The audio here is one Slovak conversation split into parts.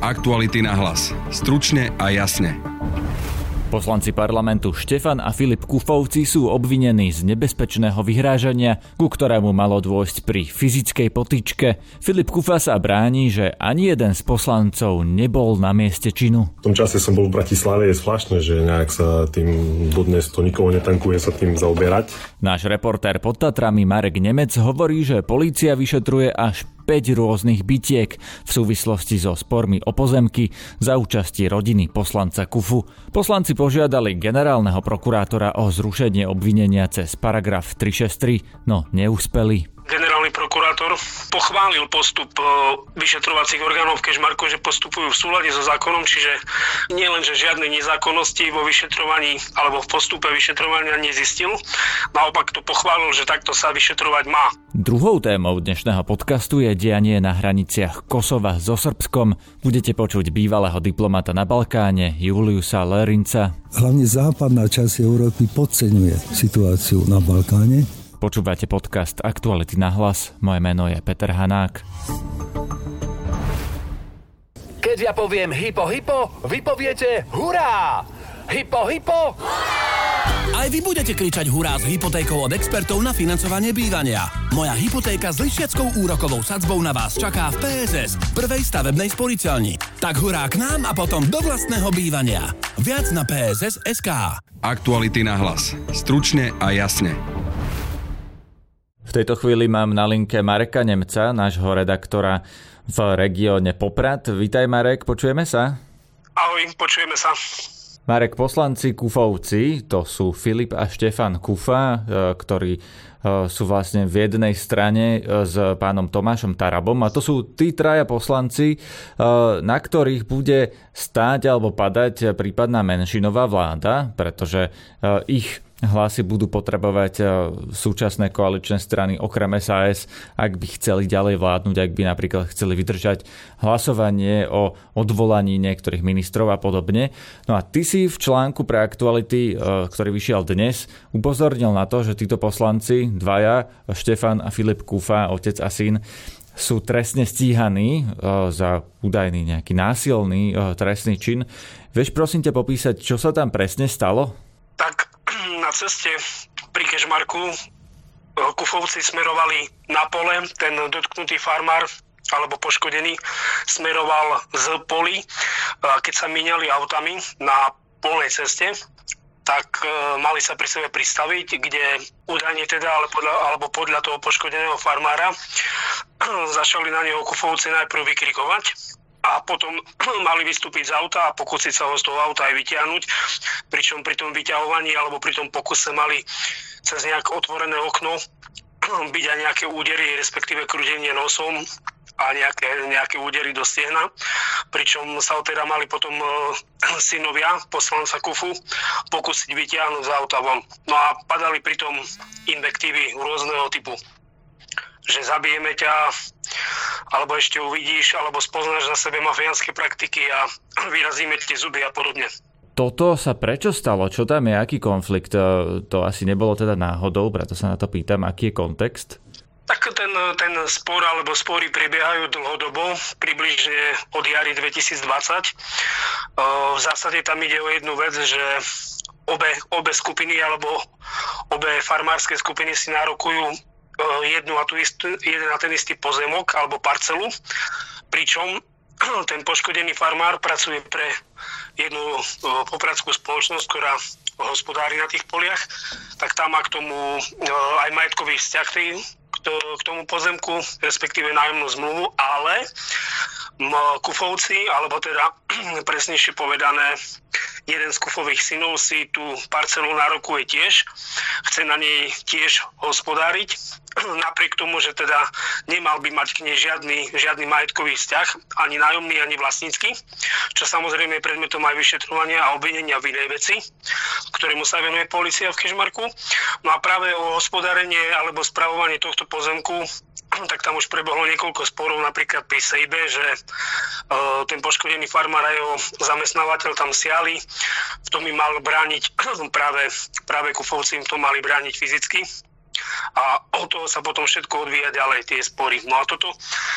Aktuality na hlas. Stručne a jasne. Poslanci parlamentu Štefan a Filip Kufovci sú obvinení z nebezpečného vyhrážania, ku ktorému malo dôjsť pri fyzickej potičke. Filip Kufa sa bráni, že ani jeden z poslancov nebol na mieste činu. V tom čase som bol v Bratislave, je zvláštne, že nejak sa tým dodnes to nikoho netankuje sa tým zaoberať. Náš reportér pod Tatrami Marek Nemec hovorí, že polícia vyšetruje až 5 rôznych bitiek v súvislosti so spormi o pozemky za účasti rodiny poslanca Kufu. Poslanci požiadali generálneho prokurátora o zrušenie obvinenia cez paragraf 363, no neúspeli generálny prokurátor pochválil postup e, vyšetrovacích orgánov v Kežmarku, že postupujú v súlade so zákonom, čiže nie len, že žiadne nezákonnosti vo vyšetrovaní alebo v postupe vyšetrovania nezistil, naopak to pochválil, že takto sa vyšetrovať má. Druhou témou dnešného podcastu je dianie na hraniciach Kosova so Srbskom. Budete počuť bývalého diplomata na Balkáne Juliusa Lerinca. Hlavne západná časť Európy podceňuje situáciu na Balkáne Počúvate podcast Aktuality na hlas. Moje meno je Peter Hanák. Keď ja poviem hypo, hypo, vy poviete hurá! Hypo, hypo! Aj vy budete kričať hurá s hypotékou od expertov na financovanie bývania. Moja hypotéka s lišiackou úrokovou sadzbou na vás čaká v PSS, prvej stavebnej sporiteľni. Tak hurá k nám a potom do vlastného bývania. Viac na PSS SK. Aktuality na hlas. Stručne a jasne. V tejto chvíli mám na linke Mareka Nemca, nášho redaktora v regióne Poprad. Vítaj Marek, počujeme sa? Ahoj, počujeme sa. Marek, poslanci Kufovci, to sú Filip a Štefan Kufa, e, ktorí e, sú vlastne v jednej strane e, s pánom Tomášom Tarabom a to sú tí traja poslanci, na ktorých bude stáť alebo padať prípadná menšinová vláda, pretože ich hlasy budú potrebovať e, súčasné koaličné strany okrem SAS, ak by chceli ďalej vládnuť, ak by napríklad chceli vydržať hlasovanie o odvolaní niektorých ministrov a podobne. No a ty si v článku pre aktuality, e, ktorý vyšiel dnes, upozornil na to, že títo poslanci, dvaja, Štefan a Filip Kufa, otec a syn, sú trestne stíhaní e, za údajný nejaký násilný trestný čin. Vieš prosím ťa popísať, čo sa tam presne stalo? Tak na ceste pri Kežmarku eh, Kufovci smerovali na pole, ten dotknutý farmár alebo poškodený smeroval z poli. Keď sa míňali autami na polnej ceste, tak e, mali sa pri sebe pristaviť, kde údajne teda, ale podľa, alebo podľa toho poškodeného farmára začali na neho kufovci najprv vykrikovať a potom mali vystúpiť z auta a pokúsiť sa ho z toho auta aj vyťahnuť, pričom pri tom vyťahovaní alebo pri tom pokuse mali cez nejak otvorené okno byť aj nejaké údery, respektíve krudenie nosom a nejaké, nejaké údery do stiehna, pričom sa ho teda mali potom e, synovia poslanca Kufu pokúsiť vyťahnuť z auta von. No a padali pritom invektívy rôzneho typu že zabijeme ťa, alebo ešte uvidíš, alebo spoznáš na sebe mafiánske praktiky a vyrazíme ti zuby a podobne. Toto sa prečo stalo? Čo tam je? Aký konflikt? E, to asi nebolo teda náhodou, preto sa na to pýtam. Aký je kontext? Tak ten, ten spor alebo spory prebiehajú dlhodobo, približne od jary 2020. E, v zásade tam ide o jednu vec, že obe, obe skupiny alebo obe farmárske skupiny si nárokujú jednu a tú istú, jeden a ten istý pozemok alebo parcelu, pričom ten poškodený farmár pracuje pre jednu popradskú spoločnosť, ktorá hospodári na tých poliach, tak tam má k tomu aj majetkový vzťah k tomu pozemku, respektíve nájomnú zmluvu, ale Kufovci, alebo teda presnejšie povedané, jeden z Kufových synov si tú parcelu nárokuje tiež, chce na nej tiež hospodáriť, napriek tomu, že teda nemal by mať k nej žiadny, žiadny majetkový vzťah, ani nájomný, ani vlastnícky, čo samozrejme je predmetom aj vyšetrovania a obvinenia v inej veci, ktorému sa venuje policia v Kešmarku. No a práve o hospodárenie alebo spravovanie tohto pozemku tak tam už prebohlo niekoľko sporov, napríklad pri Sejbe, že uh, ten poškodený farmár a jeho zamestnávateľ tam siali, v tom im mal brániť práve, práve Kufovci im to mali brániť fyzicky a od toho sa potom všetko odvíja ďalej, tie spory. No a toto,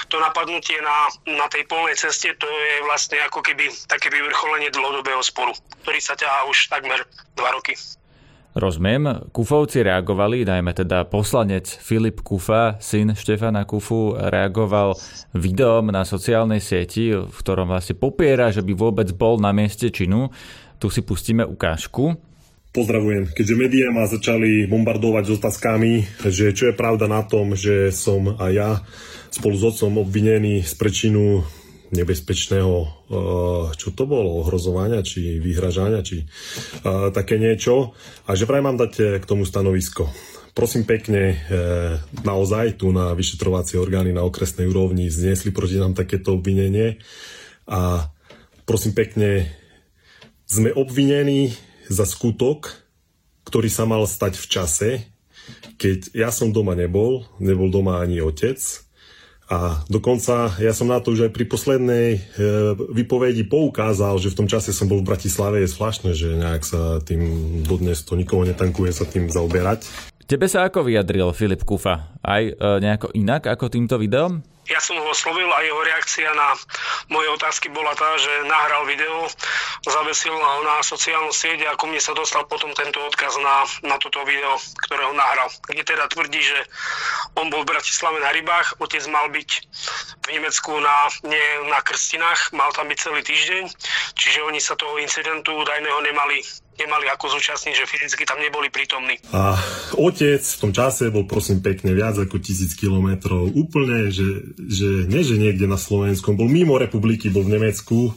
to napadnutie na, na tej polnej ceste, to je vlastne ako keby také vyvrcholenie dlhodobého sporu, ktorý sa ťahá už takmer dva roky. Rozumiem. Kufovci reagovali, najmä teda poslanec Filip Kufa, syn Štefana Kufu, reagoval videom na sociálnej sieti, v ktorom vlastne popiera, že by vôbec bol na mieste činu. Tu si pustíme ukážku. Pozdravujem. Keďže médiá ma začali bombardovať s otázkami, že čo je pravda na tom, že som aj ja spolu s otcom obvinený z prečinu nebezpečného, eh, čo to bolo, ohrozovania, či vyhražania, či uh, také niečo. A že vraj mám dať eh, k tomu stanovisko. Prosím pekne, naozaj tu na vyšetrovacie orgány na okresnej úrovni zniesli proti nám takéto obvinenie a prosím pekne, sme obvinení za skutok, ktorý sa mal stať v čase, keď ja som doma nebol, nebol doma ani otec. A dokonca ja som na to už aj pri poslednej e, vypovedi poukázal, že v tom čase som bol v Bratislave. Je zvláštne, že nejak sa tým dodnes to nikoho netankuje sa tým zaoberať. Tebe sa ako vyjadril Filip Kufa? Aj e, nejako inak ako týmto videom? Ja som ho oslovil a jeho reakcia na moje otázky bola tá, že nahral video, zavesil ho na sociálnu sieť a ku mne sa dostal potom tento odkaz na, na toto video, ktoré ho nahral. Kde teda tvrdí, že on bol v Bratislave na rybách, otec mal byť v Nemecku na, nie, na krstinách, mal tam byť celý týždeň, čiže oni sa toho incidentu údajného nemali nemali ako zúčastniť, že fyzicky tam neboli prítomní. A otec v tom čase bol prosím pekne viac ako tisíc kilometrov. Úplne, že, že nie že niekde na Slovensku, bol mimo republiky, bol v Nemecku,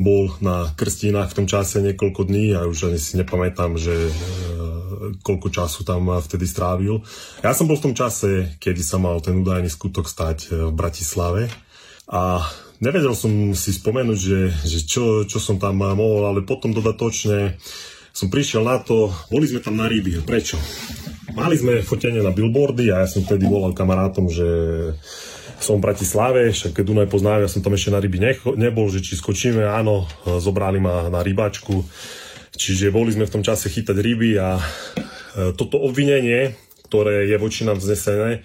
bol na krstínach v tom čase niekoľko dní a už ani si nepamätám, že e, koľko času tam vtedy strávil. Ja som bol v tom čase, kedy sa mal ten údajný skutok stať e, v Bratislave a nevedel som si spomenúť, že, že čo, čo som tam mohol, ale potom dodatočne som prišiel na to, boli sme tam na ryby. Prečo? Mali sme fotenie na billboardy a ja som vtedy volal kamarátom, že som v Bratislave, však Dunaj poznám, ja som tam ešte na ryby necho, nebol, že či skočíme, áno, zobrali ma na rybačku. Čiže boli sme v tom čase chytať ryby a e, toto obvinenie, ktoré je voči nám vznesené,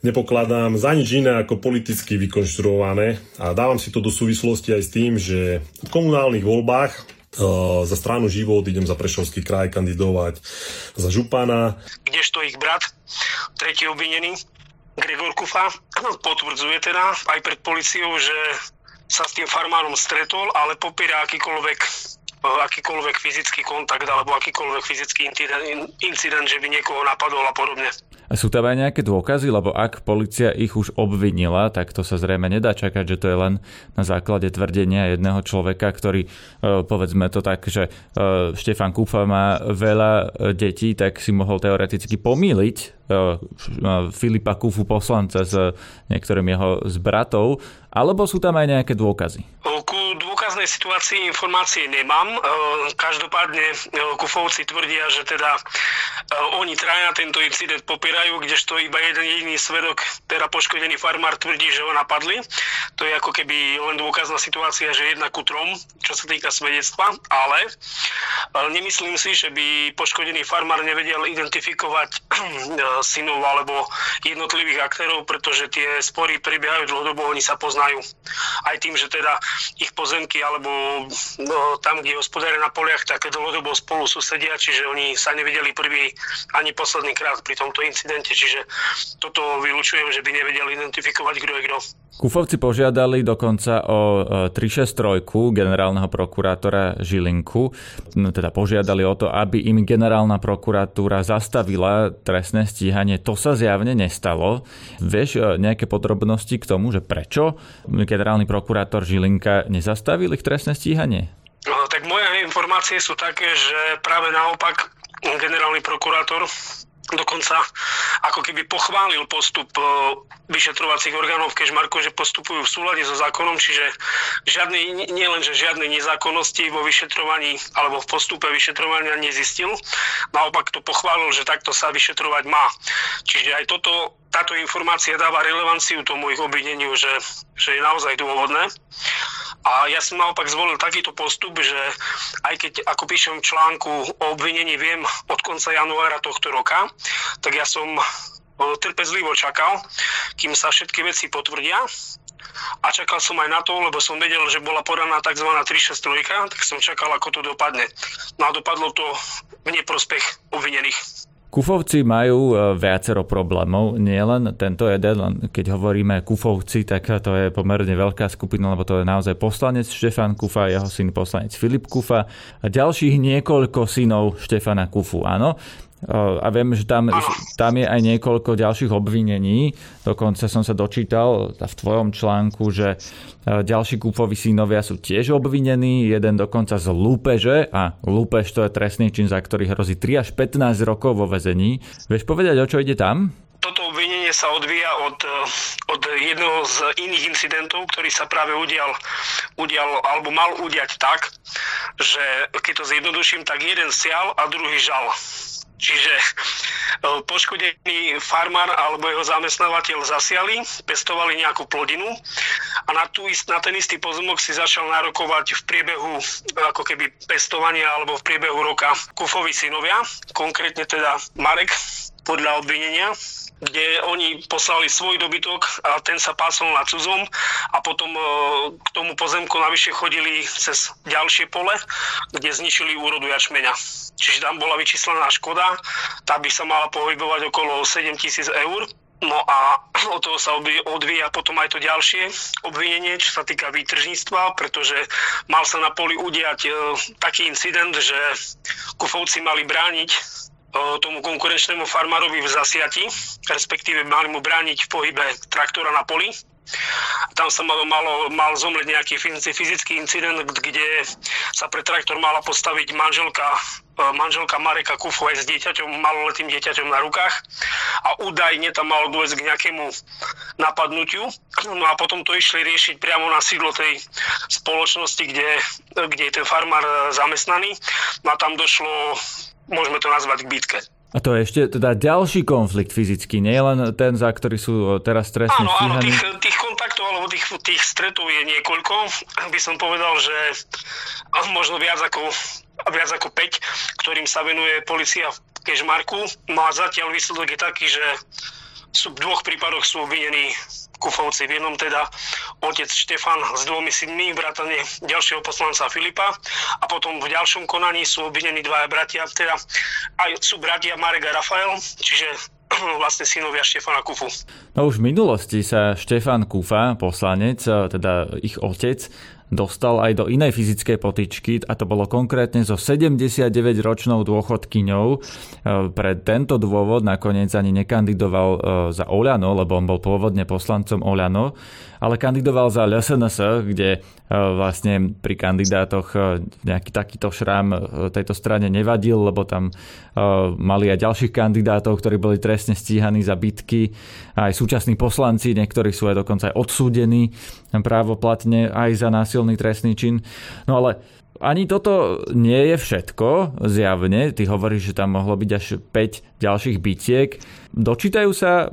nepokladám za nič iné ako politicky vykonštruované a dávam si to do súvislosti aj s tým, že v komunálnych voľbách Uh, za stranu Život idem za Prešovský kraj kandidovať za župana. Kdežto ich brat, tretí obvinený, Gregor Kufa, potvrdzuje teda aj pred policiou, že sa s tým farmárom stretol, ale popiera akýkoľvek akýkoľvek fyzický kontakt alebo akýkoľvek fyzický incident, incident, že by niekoho napadol a podobne. Sú tam aj nejaké dôkazy, lebo ak policia ich už obvinila, tak to sa zrejme nedá čakať, že to je len na základe tvrdenia jedného človeka, ktorý, e, povedzme to tak, že e, Štefan Kufa má veľa e, detí, tak si mohol teoreticky pomýliť Filipa Kufu poslanca s niektorým jeho z bratov, alebo sú tam aj nejaké dôkazy? Ku dôkaznej situácii informácie nemám. Každopádne Kufovci tvrdia, že teda oni traja tento incident popierajú, kdežto iba jeden jediný svedok, teda poškodený farmár, tvrdí, že ho napadli. To je ako keby len dôkazná situácia, že jedna ku trom, čo sa týka svedectva, ale nemyslím si, že by poškodený farmár nevedel identifikovať synov alebo jednotlivých aktérov, pretože tie spory prebiehajú dlhodobo, oni sa poznajú. Aj tým, že teda ich pozemky alebo no, tam, kde hospodária na poliach, tak dlhodobo spolu susedia, čiže oni sa nevedeli prvý ani posledný krát pri tomto incidente, čiže toto vylúčujem, že by nevedel identifikovať, kto je kto. Kufovci požiadali dokonca o 363 generálneho prokurátora Žilinku, no, teda požiadali o to, aby im generálna prokuratúra zastavila trestné stíhanie. To sa zjavne nestalo. Vieš e, nejaké podrobnosti k tomu, že prečo generálny prokurátor Žilinka nezastavil ich trestné stíhanie? No, tak moje informácie sú také, že práve naopak generálny prokurátor dokonca ako keby pochválil postup e, vyšetrovacích orgánov v Kešmarku, že postupujú v súlade so zákonom, čiže žiadne, nie žiadne nezákonnosti vo vyšetrovaní alebo v postupe vyšetrovania nezistil, naopak to pochválil, že takto sa vyšetrovať má. Čiže aj toto, táto informácia dáva relevanciu tomu ich obvineniu, že, že je naozaj dôvodné. A ja som naopak zvolil takýto postup, že aj keď, ako píšem v článku o obvinení, viem od konca januára tohto roka, tak ja som trpezlivo čakal, kým sa všetky veci potvrdia a čakal som aj na to, lebo som vedel, že bola podaná tzv. 363, tak som čakal, ako to dopadne. No a dopadlo to v neprospech obvinených. Kufovci majú e, viacero problémov, nie len tento jeden, len keď hovoríme Kufovci, tak to je pomerne veľká skupina, lebo to je naozaj poslanec Štefan Kufa, jeho syn poslanec Filip Kufa a ďalších niekoľko synov Štefana Kufu, áno a viem, že tam, tam je aj niekoľko ďalších obvinení. Dokonca som sa dočítal v tvojom článku, že ďalší kúpoví synovia sú tiež obvinení, jeden dokonca z lúpeže a lúpež to je trestný čin, za ktorý hrozí 3 až 15 rokov vo vezení. Vieš povedať, o čo ide tam? Obvinenie sa odvíja od, od jedného z iných incidentov, ktorý sa práve udial, udial alebo mal udiať tak, že keď to zjednoduším, tak jeden sial a druhý žal. Čiže e, poškodený farmár alebo jeho zamestnávateľ zasiali, pestovali nejakú plodinu a na, tú, na ten istý pozemok si začal narokovať v priebehu ako keby pestovania alebo v priebehu roka kufovi synovia, konkrétne teda Marek podľa obvinenia kde oni poslali svoj dobytok a ten sa pásol na cudzom a potom e, k tomu pozemku navyše chodili cez ďalšie pole, kde zničili úrodu jačmeňa. Čiže tam bola vyčíslená škoda, tá by sa mala pohybovať okolo 7 tisíc eur. No a od toho sa odvíja potom aj to ďalšie obvinenie, čo sa týka výtržníctva, pretože mal sa na poli udiať e, taký incident, že kufovci mali brániť tomu konkurenčnému farmárovi v zasiati, respektíve mali mu brániť v pohybe traktora na poli. Tam sa malo, malo, mal zomrieť nejaký fyzický incident, kde sa pre traktor mala postaviť manželka, e, manželka Mareka Kufu aj s dieťaťom, maloletým dieťaťom na rukách a údajne tam malo dôjsť k nejakému napadnutiu. No a potom to išli riešiť priamo na sídlo tej spoločnosti, kde, kde je ten farmár zamestnaný. No a tam došlo môžeme to nazvať k bitke. A to je ešte teda ďalší konflikt fyzický, nie len ten, za ktorý sú teraz trestne Áno, áno, tých, tých kontaktov alebo tých, tých stretov je niekoľko. By som povedal, že možno viac ako, viac ako 5, ktorým sa venuje policia v Kežmarku. No a zatiaľ výsledok je taký, že sú, v dvoch prípadoch sú obvinení Kufovci. V jednom teda otec Štefan s dvomi synmi, vrátane ďalšieho poslanca Filipa a potom v ďalšom konaní sú obvinení dvaja bratia, teda aj sú bratia Marek a Rafael, čiže vlastne synovia Štefana Kufu. No už v minulosti sa Štefan Kufa, poslanec, teda ich otec, dostal aj do inej fyzickej potičky a to bolo konkrétne so 79-ročnou dôchodkyňou. E, pre tento dôvod nakoniec ani nekandidoval e, za Oľano, lebo on bol pôvodne poslancom Oľano, ale kandidoval za LSNS, kde e, vlastne pri kandidátoch nejaký takýto šrám tejto strane nevadil, lebo tam mali aj ďalších kandidátov, ktorí boli trestne stíhaní za bitky. Aj súčasní poslanci, niektorí sú aj dokonca aj odsúdení právoplatne aj za násil násilný trestný čin. No ale ani toto nie je všetko, zjavne. Ty hovoríš, že tam mohlo byť až 5 ďalších bitiek. Dočítajú sa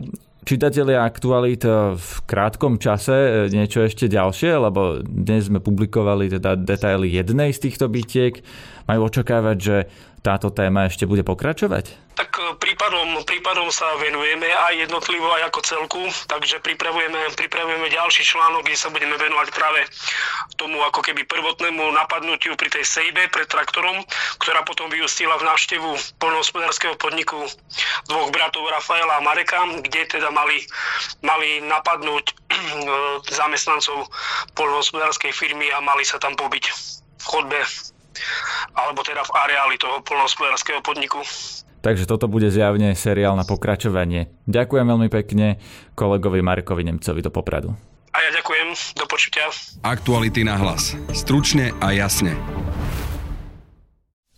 čitatelia aktualít v krátkom čase niečo ešte ďalšie, lebo dnes sme publikovali teda detaily jednej z týchto bitiek. Majú očakávať, že táto téma ešte bude pokračovať? Tak e, prípadom, prípadom sa venujeme aj jednotlivo, aj ako celku, takže pripravujeme, pripravujeme ďalší článok, kde sa budeme venovať práve tomu ako keby prvotnému napadnutiu pri tej sejbe pred traktorom, ktorá potom vyústila v návštevu polnohospodárskeho podniku dvoch bratov Rafaela a Mareka, kde teda mali, mali napadnúť e, zamestnancov polnohospodárskej firmy a mali sa tam pobiť v chodbe alebo teda v areáli toho polnohospodárskeho podniku. Takže toto bude zjavne seriál na pokračovanie. Ďakujem veľmi pekne kolegovi Markovi Nemcovi do Popradu. A ja ďakujem, do počutia. Aktuality na hlas. Stručne a jasne.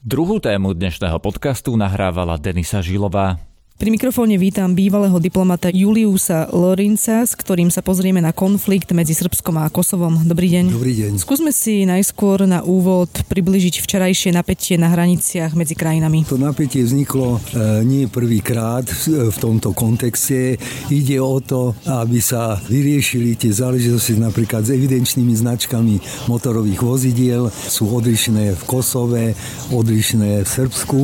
Druhú tému dnešného podcastu nahrávala Denisa Žilová. Pri mikrofóne vítam bývalého diplomata Juliusa Lorinca, s ktorým sa pozrieme na konflikt medzi Srbskom a Kosovom. Dobrý deň. Dobrý deň. Skúsme si najskôr na úvod približiť včerajšie napätie na hraniciach medzi krajinami. To napätie vzniklo e, nie prvýkrát v, v tomto kontexte. Ide o to, aby sa vyriešili tie záležitosti napríklad s evidenčnými značkami motorových vozidiel. Sú odlišné v Kosove, odlišné v Srbsku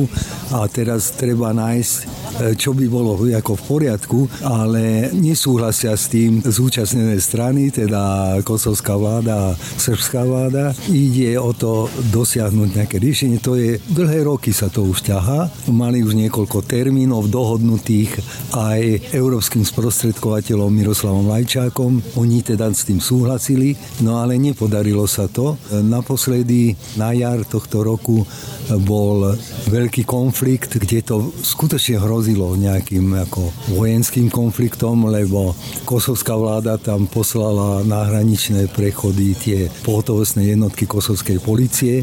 a teraz treba nájsť e, čo by bolo ako v poriadku, ale nesúhlasia s tým zúčastnené strany, teda kosovská vláda a srbská vláda. Ide o to dosiahnuť nejaké riešenie. To je, dlhé roky sa to už ťahá. Mali už niekoľko termínov dohodnutých aj európskym sprostredkovateľom Miroslavom Lajčákom. Oni teda s tým súhlasili, no ale nepodarilo sa to. Naposledy na jar tohto roku bol veľký konflikt, kde to skutočne hrozilo nejakým ako vojenským konfliktom, lebo kosovská vláda tam poslala na hraničné prechody tie pohotovostné jednotky kosovskej policie,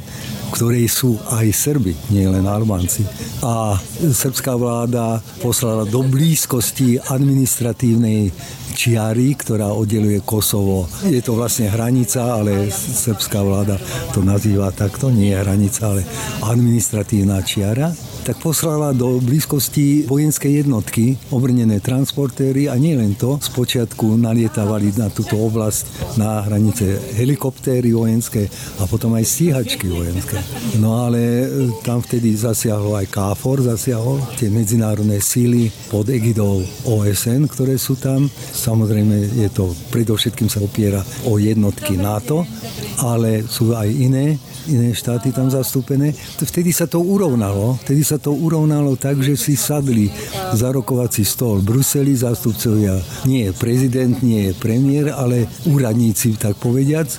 ktorej sú aj Srby, nie len Albánci. A srbská vláda poslala do blízkosti administratívnej čiary, ktorá oddeluje Kosovo. Je to vlastne hranica, ale srbská vláda to nazýva takto, nie je hranica, ale administratívna čiara tak poslala do blízkosti vojenskej jednotky obrnené transportéry a nie len to, spočiatku nalietávali na túto oblasť na hranice helikoptéry vojenské a potom aj stíhačky vojenské. No ale e, tam vtedy zasiahol aj KFOR, zasiahol tie medzinárodné síly pod egidou OSN, ktoré sú tam. Samozrejme je to, predovšetkým sa opiera o jednotky NATO, ale sú aj iné iné štáty tam zastúpené. Vtedy sa to urovnalo. Vtedy sa to urovnalo tak, že si sadli za rokovací stôl Bruseli, zástupcovia nie je prezident, nie je premiér, ale úradníci, tak povediac.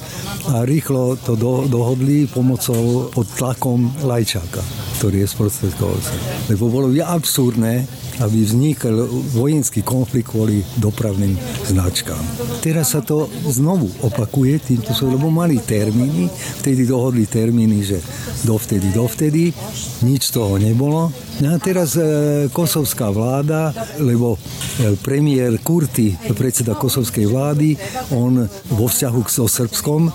A rýchlo to do, dohodli pomocou pod tlakom Lajčáka, ktorý je sprostredkovalcom. Lebo bolo absurdné, aby vznikol vojenský konflikt kvôli dopravným značkám. Teraz sa to znovu opakuje týmto sú, lebo mali termíny, vtedy dohodli termíny, že dovtedy, dovtedy, nič z toho nebolo. No a teraz e, kosovská vláda, lebo e, premiér Kurty, predseda kosovskej vlády, on vo vzťahu so Srbskom e,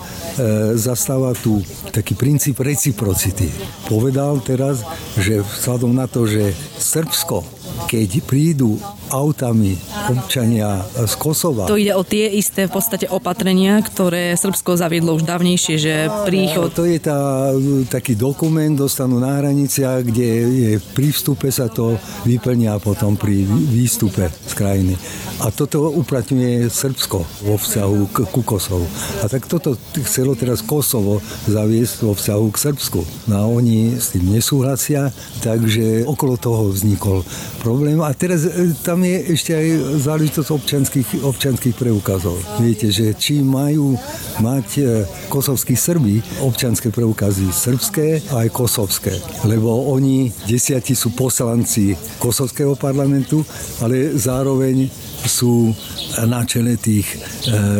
zastáva tu taký princíp reciprocity. Povedal teraz, že vzhľadom na to, že Srbsko keď prídu autami občania z Kosova. To ide o tie isté v podstate opatrenia, ktoré Srbsko zaviedlo už dávnejšie, že príchod... To je tá, taký dokument, dostanú na hraniciach, kde je, pri vstupe sa to vyplnia potom pri výstupe z krajiny. A toto uplatňuje Srbsko vo vzťahu k, ku Kosovu. A tak toto chcelo teraz Kosovo zaviesť vo vzťahu k Srbsku. No a oni s tým nesúhlasia, takže okolo toho vznikol problém problém. A teraz e, tam je ešte aj záležitosť občanských, občanských preukazov. Viete, že či majú mať e, kosovskí Srbi občanské preukazy srbské a aj kosovské. Lebo oni desiatí sú poslanci kosovského parlamentu, ale zároveň sú na čele tých e,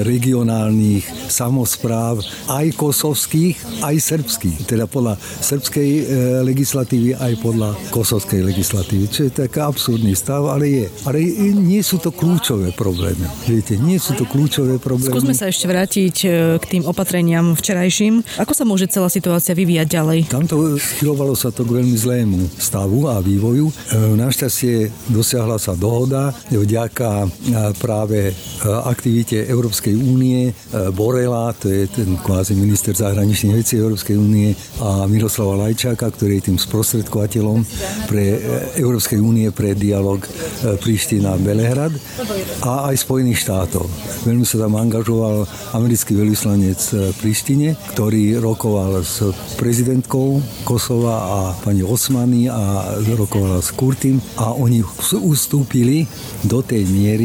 regionálnych samozpráv aj kosovských, aj srbských. Teda podľa srbskej e, legislatívy, aj podľa kosovskej legislatívy. Čo je taká absurdný stav, ale je. Ale nie sú to kľúčové problémy. Viete, nie sú to kľúčové problémy. Skúsme sa ešte vrátiť e, k tým opatreniam včerajším. Ako sa môže celá situácia vyvíjať ďalej? Tamto schylovalo sa to k veľmi zlému stavu a vývoju. Našťastie dosiahla sa dohoda vďaka práve aktivite Európskej únie Borela, to je ten kvázi minister zahraničných vecí Európskej únie a Miroslava Lajčáka, ktorý je tým sprostredkovateľom pre e, Európskej únie pre dialog e, Príština Belehrad a aj Spojených štátov. Veľmi sa tam angažoval americký veľvyslanec v Príštine, ktorý rokoval s prezidentkou Kosova a pani Osmany a rokovala s Kurtim a oni ustúpili do tej miery,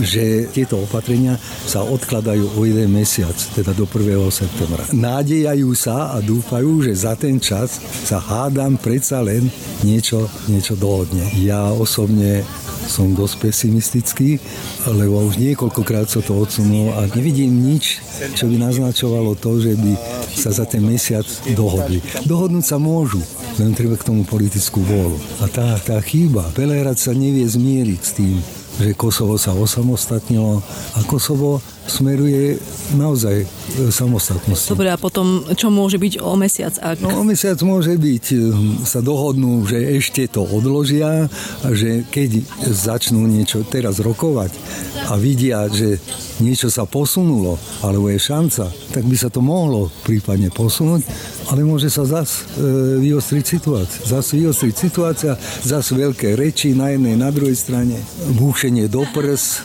že tieto opatrenia sa odkladajú o jeden mesiac, teda do 1. septembra. Nádejajú sa a dúfajú, že za ten čas sa hádam predsa len niečo, niečo dohodne. Ja osobne som dosť pesimistický, lebo už niekoľkokrát sa to odsunulo a nevidím nič, čo by naznačovalo to, že by sa za ten mesiac dohodli. Dohodnúť sa môžu, len treba k tomu politickú vôľu. A tá, tá chýba. Belehrad sa nevie zmieriť s tým, že Kosovo sa osamostatnilo a Kosovo smeruje naozaj samostatnosti. Dobre, a potom čo môže byť o mesiac? Ak... No o mesiac môže byť, hm, sa dohodnú, že ešte to odložia a že keď začnú niečo teraz rokovať a vidia, že niečo sa posunulo, alebo je šanca, tak by sa to mohlo prípadne posunúť, ale môže sa zas e, vyostriť situácia. Zas vyostriť situácia, zas veľké reči na jednej, na druhej strane, búšenie do prs,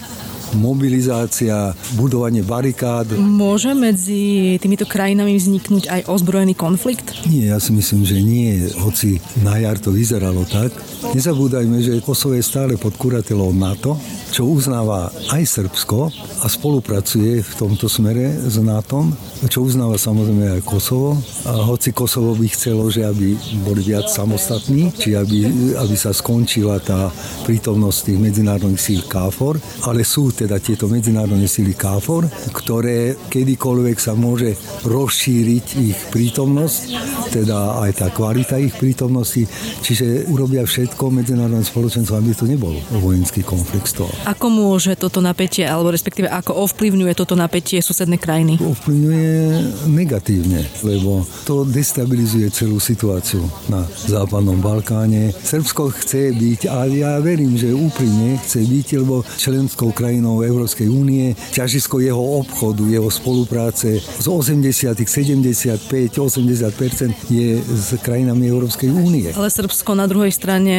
mobilizácia, budovanie barikád. Môže medzi týmito krajinami vzniknúť aj ozbrojený konflikt? Nie, ja si myslím, že nie, hoci na jar to vyzeralo tak. Nezabúdajme, že Kosovo je stále pod kuratelou NATO, čo uznáva aj Srbsko a spolupracuje v tomto smere s NATO, čo uznáva samozrejme aj Kosovo. A hoci Kosovo by chcelo, že aby boli viac samostatní, či aby, aby sa skončila tá prítomnosť tých medzinárodných síl KFOR, ale sú teda tieto medzinárodné síly KFOR, ktoré kedykoľvek sa môže rozšíriť ich prítomnosť, teda aj tá kvalita ich prítomnosti, čiže urobia všetko medzinárodné spoločenstvo, aby to nebol vojenský konflikt z toho. Ako môže toto napätie, alebo respektíve ako ovplyvňuje toto napätie susedné krajiny? Ovplyvňuje negatívne, lebo to destabilizuje celú situáciu na západnom Balkáne. Srbsko chce byť, a ja verím, že úprimne chce byť, lebo členskou krajinou Európskej únie, ťažisko jeho obchodu, jeho spolupráce z 80, 75, 80% je s krajinami Európskej únie. Ale Srbsko na druhej strane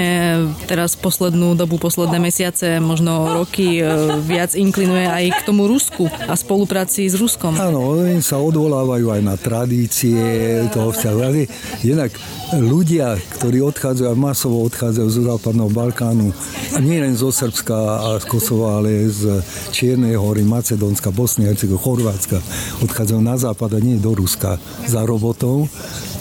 teraz poslednú dobu, posledné mesiace, možno roky e, viac inklinuje aj k tomu Rusku a spolupráci s Ruskom. Áno, oni sa odvolávajú aj na tradície toho vzťahu, jednak ľudia, ktorí odchádzajú, masovo odchádzajú zo západného Balkánu, a nie len zo Srbska a z Kosova, ale z Čiernej hory, Macedónska, Bosny, Hercegovina, Chorvátska, odchádzajú na západ a nie do Ruska za robotou,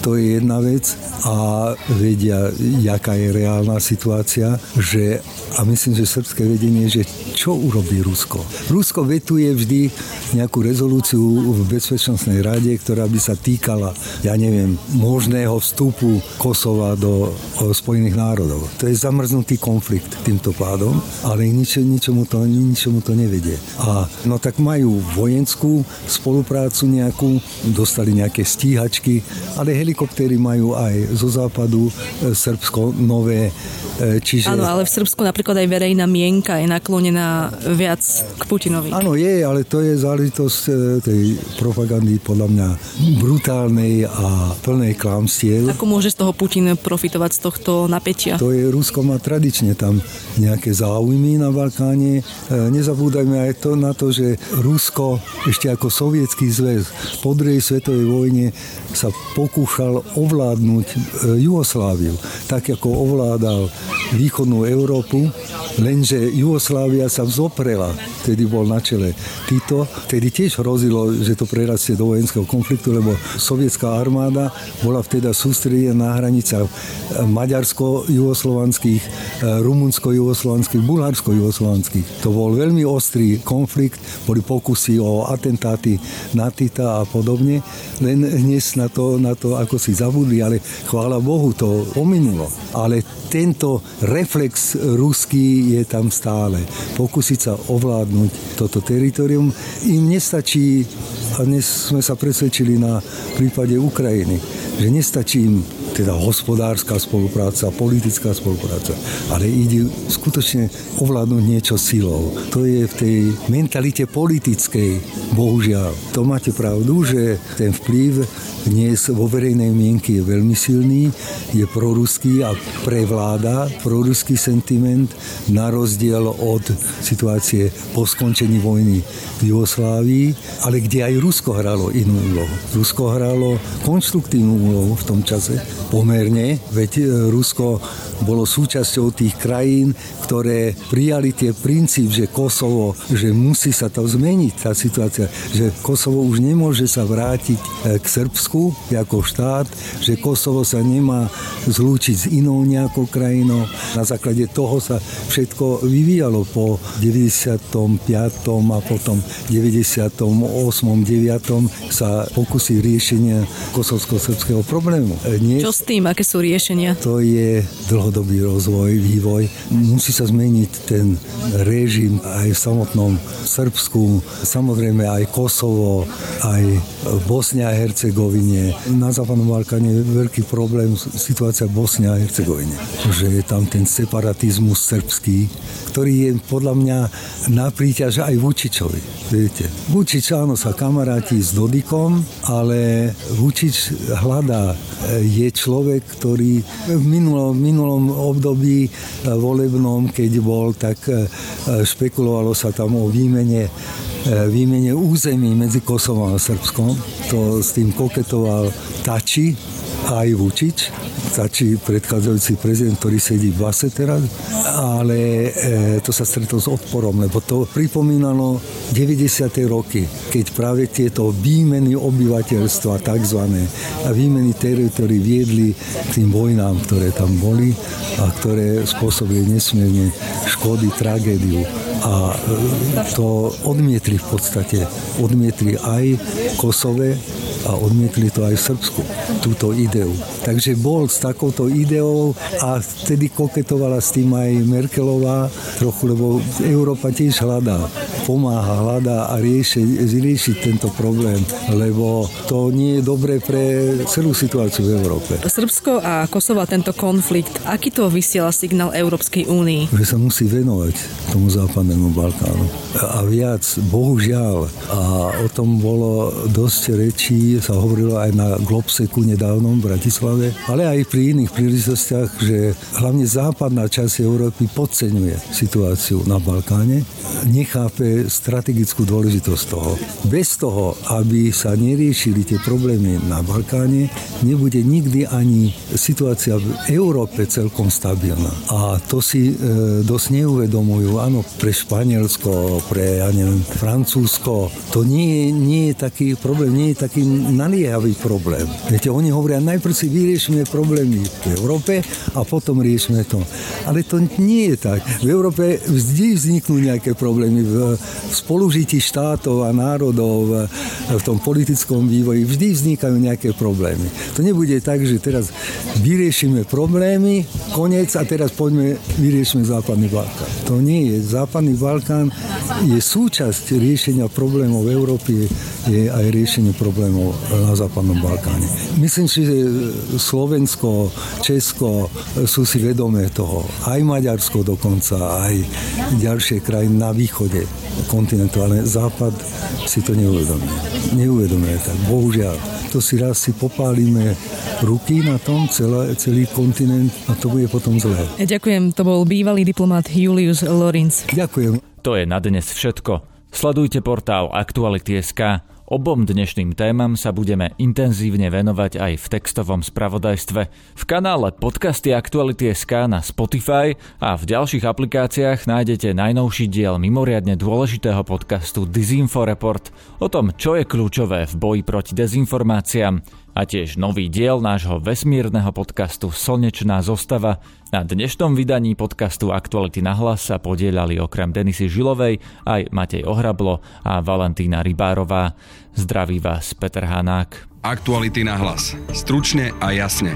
to je jedna vec a vedia, jaká je reálna situácia, že a myslím, že srbské vedenie, že čo urobí Rusko. Rusko vetuje vždy nejakú rezolúciu v Bezpečnostnej rade, ktorá by sa týkala, ja neviem, možného vstupu Kosova do Spojených národov. To je zamrznutý konflikt týmto pádom, ale nič, ničomu, to, ničomu to nevedie. A no tak majú vojenskú spoluprácu nejakú, dostali nejaké stíhačky, ale helikoptéry majú aj zo západu, e, Srbsko nové, e, čiže... Áno, ale v Srbsku napríklad aj verejná mienka je naklonená viac k Putinovi. Áno, je, ale to je záležitosť e, tej propagandy podľa mňa brutálnej a plnej klamstiev. Ako môže z toho Putin profitovať z tohto napätia? To je, Rusko má tradične tam nejaké záujmy na Balkáne. Nezabúdajme aj to na to, že Rusko ešte ako sovietský zväz po druhej svetovej vojne sa pokúšal ovládnuť e, Jugosláviu, tak ako ovládal východnú Európu, lenže Jugoslávia sa vzoprela, vtedy bol na čele Tito, vtedy tiež hrozilo, že to prerastie do vojenského konfliktu, lebo sovietská armáda bola vtedy sústredená na hranicách maďarsko-jugoslovanských, e, rumunsko-jugoslovanských, bulharsko-jugoslovanských. To bol veľmi ostrý konflikt, boli pokusy o atentáty na Tita a podobne, len dnes na to, na to ako si zabudli, ale chvála Bohu to pominulo. Ale tento reflex ruský je tam stále. Pokúsiť sa ovládnuť toto teritorium im nestačí, a dnes sme sa presvedčili na prípade Ukrajiny, že nestačí im teda hospodárska spolupráca, politická spolupráca, ale ide skutočne ovládnuť niečo silou. To je v tej mentalite politickej, bohužiaľ. To máte pravdu, že ten vplyv dnes vo verejnej mienky je veľmi silný, je proruský a prevláda proruský sentiment na rozdiel od situácie po skončení vojny v Jugoslávii, ale kde aj Rusko hralo inú úlohu. Rusko hralo konštruktívnu úlohu v tom čase, pomerne, veď e, Rusko bolo súčasťou tých krajín, ktoré prijali tie princíp, že Kosovo, že musí sa to zmeniť, tá situácia, že Kosovo už nemôže sa vrátiť e, k Srbsku ako štát, že Kosovo sa nemá zlúčiť s inou nejakou krajinou. Na základe toho sa všetko vyvíjalo po 95. a potom 98. 9. sa pokusí riešenia kosovsko-srbského problému. E, nie, Čo s tým? Aké sú riešenia? To je dlhodobý rozvoj, vývoj. Musí sa zmeniť ten režim aj v samotnom Srbsku, samozrejme aj Kosovo, aj v Bosne a Hercegovine. Na Západnom Balkáne je veľký problém situácia v Bosne a Hercegovine. Že je tam ten separatizmus srbský, ktorý je podľa mňa na príťaž aj Vučičovi. Viete, Vučič áno sa kamaráti s Dodikom, ale Vučič hľadá. Je človek, ktorý v minulom, minulom období volebnom, keď bol, tak e, špekulovalo sa tam o výmene e, výmene území medzi Kosovom a Srbskom. To s tým koketoval Tači, aj Vučič, stačí predchádzajúci prezident, ktorý sedí v base teraz, ale e, to sa stretlo s odporom, lebo to pripomínalo 90. roky, keď práve tieto výmeny obyvateľstva tzv. a výmeny teritorií viedli tým vojnám, ktoré tam boli a ktoré spôsobili nesmierne škody, tragédiu. A e, to odmietli v podstate. Odmietli aj Kosove, a odmietli to aj v Srbsku, túto ideu. Takže bol s takouto ideou a vtedy koketovala s tým aj Merkelová trochu, lebo Európa tiež hľadá, pomáha, hľadá a rieši, rieši tento problém, lebo to nie je dobré pre celú situáciu v Európe. Srbsko a Kosovo tento konflikt, aký to vysiela signál Európskej únii? Že sa musí venovať tomu západnému Balkánu. A viac, bohužiaľ, a o tom bolo dosť rečí sa hovorilo aj na Globseku nedávnom v Bratislave, ale aj pri iných príležitostiach, že hlavne západná časť Európy podceňuje situáciu na Balkáne, nechápe strategickú dôležitosť toho. Bez toho, aby sa neriešili tie problémy na Balkáne, nebude nikdy ani situácia v Európe celkom stabilná. A to si e, dosť neuvedomujú. Áno, pre Španielsko, pre, ja neviem, Francúzsko, to nie, nie je taký problém, nie je taký naliehavý problém. Viete, oni hovoria, najprv si vyriešime problémy v Európe a potom riešime to. Ale to nie je tak. V Európe vždy vzniknú nejaké problémy v spolužití štátov a národov, v tom politickom vývoji vždy vznikajú nejaké problémy. To nebude tak, že teraz vyriešime problémy, koniec a teraz poďme vyriešime Západný Balkán. To nie je. Západný Balkán je súčasť riešenia problémov v Európy, je aj riešenie problémov na Západnom Balkáne. Myslím si, že Slovensko, Česko sú si vedomé toho. Aj Maďarsko dokonca, aj ďalšie krajiny na východe kontinentu, ale Západ si to neuvedomuje. Neuvedomuje tak, bohužiaľ. To si raz si popálime ruky na tom, celé, celý kontinent a to bude potom zlé. Ďakujem, to bol bývalý diplomat Julius Lorenz. Ďakujem. To je na dnes všetko. Sledujte portál Aktuality.sk. Obom dnešným témam sa budeme intenzívne venovať aj v textovom spravodajstve. V kanále Podcasty Aktuality.sk na Spotify a v ďalších aplikáciách nájdete najnovší diel mimoriadne dôležitého podcastu Disinfo Report o tom, čo je kľúčové v boji proti dezinformáciám a tiež nový diel nášho vesmírneho podcastu Slnečná zostava. Na dnešnom vydaní podcastu Aktuality na hlas sa podielali okrem Denisy Žilovej aj Matej Ohrablo a Valentína Rybárová. Zdraví vás Peter Hanák. Aktuality na hlas. Stručne a jasne.